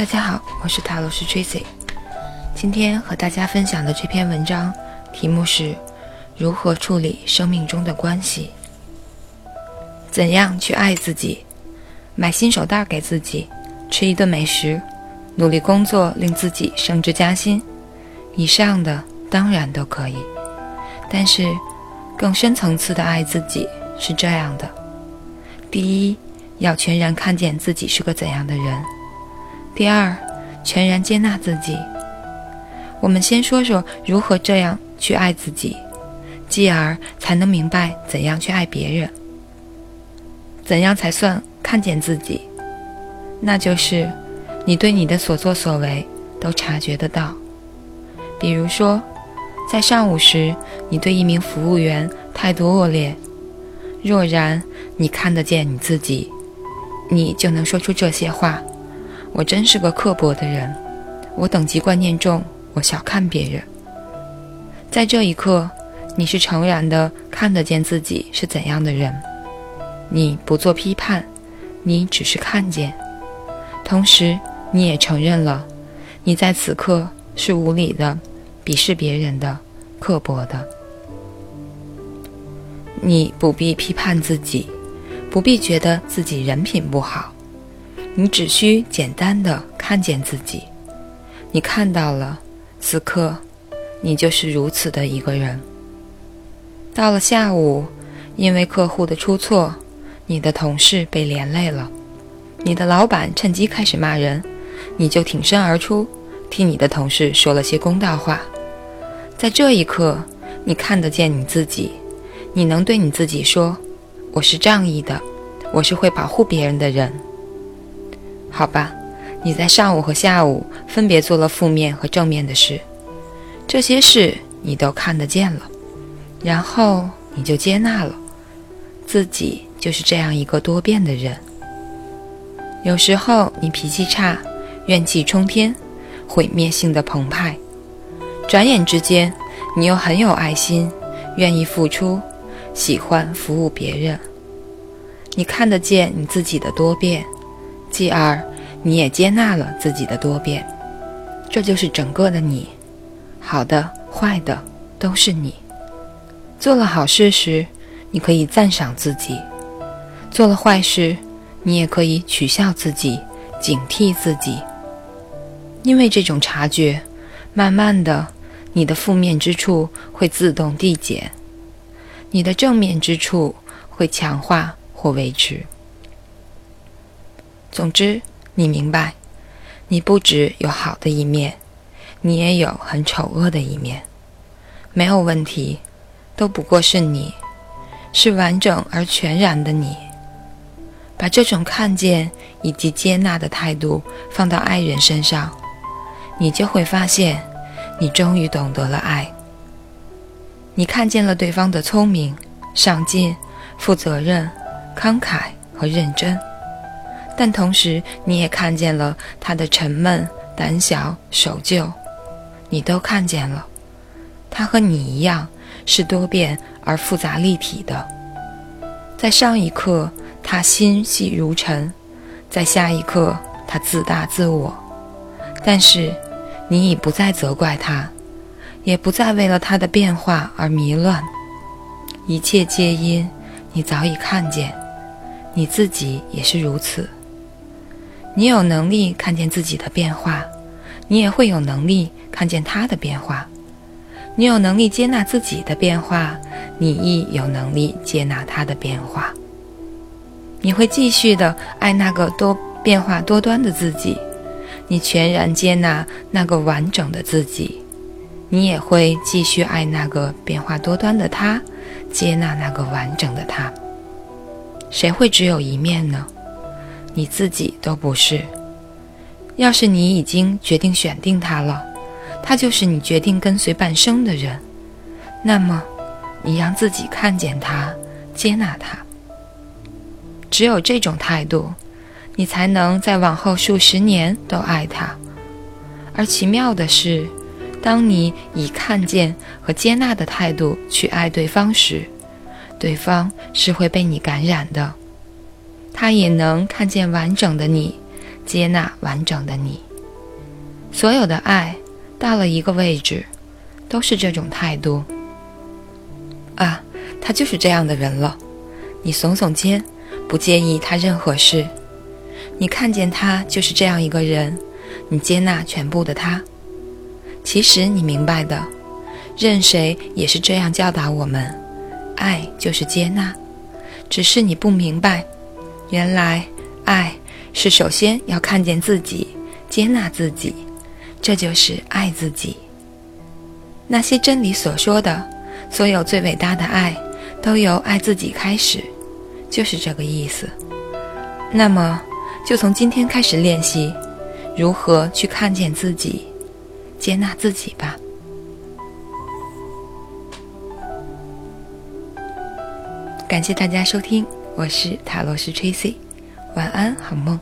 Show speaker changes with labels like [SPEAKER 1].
[SPEAKER 1] 大家好，我是塔罗斯 Tracy。今天和大家分享的这篇文章题目是如何处理生命中的关系。怎样去爱自己？买新手袋给自己，吃一顿美食，努力工作令自己升职加薪。以上的当然都可以，但是更深层次的爱自己是这样的：第一，要全然看见自己是个怎样的人。第二，全然接纳自己。我们先说说如何这样去爱自己，继而才能明白怎样去爱别人。怎样才算看见自己？那就是你对你的所作所为都察觉得到。比如说，在上午时，你对一名服务员态度恶劣，若然你看得见你自己，你就能说出这些话。我真是个刻薄的人，我等级观念重，我小看别人。在这一刻，你是诚然的看得见自己是怎样的人，你不做批判，你只是看见，同时你也承认了，你在此刻是无理的，鄙视别人的，刻薄的。你不必批判自己，不必觉得自己人品不好。你只需简单的看见自己，你看到了，此刻，你就是如此的一个人。到了下午，因为客户的出错，你的同事被连累了，你的老板趁机开始骂人，你就挺身而出，替你的同事说了些公道话。在这一刻，你看得见你自己，你能对你自己说：“我是仗义的，我是会保护别人的人。”好吧，你在上午和下午分别做了负面和正面的事，这些事你都看得见了，然后你就接纳了，自己就是这样一个多变的人。有时候你脾气差，怨气冲天，毁灭性的澎湃；转眼之间，你又很有爱心，愿意付出，喜欢服务别人。你看得见你自己的多变。继而，你也接纳了自己的多变，这就是整个的你，好的、坏的都是你。做了好事时，你可以赞赏自己；做了坏事，你也可以取笑自己、警惕自己。因为这种察觉，慢慢的，你的负面之处会自动递减，你的正面之处会强化或维持。总之，你明白，你不只有好的一面，你也有很丑恶的一面，没有问题，都不过是你，是完整而全然的你。把这种看见以及接纳的态度放到爱人身上，你就会发现，你终于懂得了爱。你看见了对方的聪明、上进、负责任、慷慨和认真。但同时，你也看见了他的沉闷、胆小、守旧，你都看见了。他和你一样是多变而复杂立体的。在上一刻，他心细如尘；在下一刻，他自大自我。但是，你已不再责怪他，也不再为了他的变化而迷乱。一切皆因你早已看见，你自己也是如此。你有能力看见自己的变化，你也会有能力看见他的变化。你有能力接纳自己的变化，你亦有能力接纳他的变化。你会继续的爱那个多变化多端的自己，你全然接纳那个完整的自己，你也会继续爱那个变化多端的他，接纳那个完整的他。谁会只有一面呢？你自己都不是。要是你已经决定选定他了，他就是你决定跟随半生的人，那么，你让自己看见他，接纳他。只有这种态度，你才能在往后数十年都爱他。而奇妙的是，当你以看见和接纳的态度去爱对方时，对方是会被你感染的。他也能看见完整的你，接纳完整的你。所有的爱到了一个位置，都是这种态度。啊，他就是这样的人了。你耸耸肩，不介意他任何事。你看见他就是这样一个人，你接纳全部的他。其实你明白的，任谁也是这样教导我们：爱就是接纳。只是你不明白，原来爱是首先要看见自己，接纳自己，这就是爱自己。那些真理所说的，所有最伟大的爱，都由爱自己开始，就是这个意思。那么，就从今天开始练习，如何去看见自己。接纳自己吧。感谢大家收听，我是塔罗师 Tracy，晚安，好梦。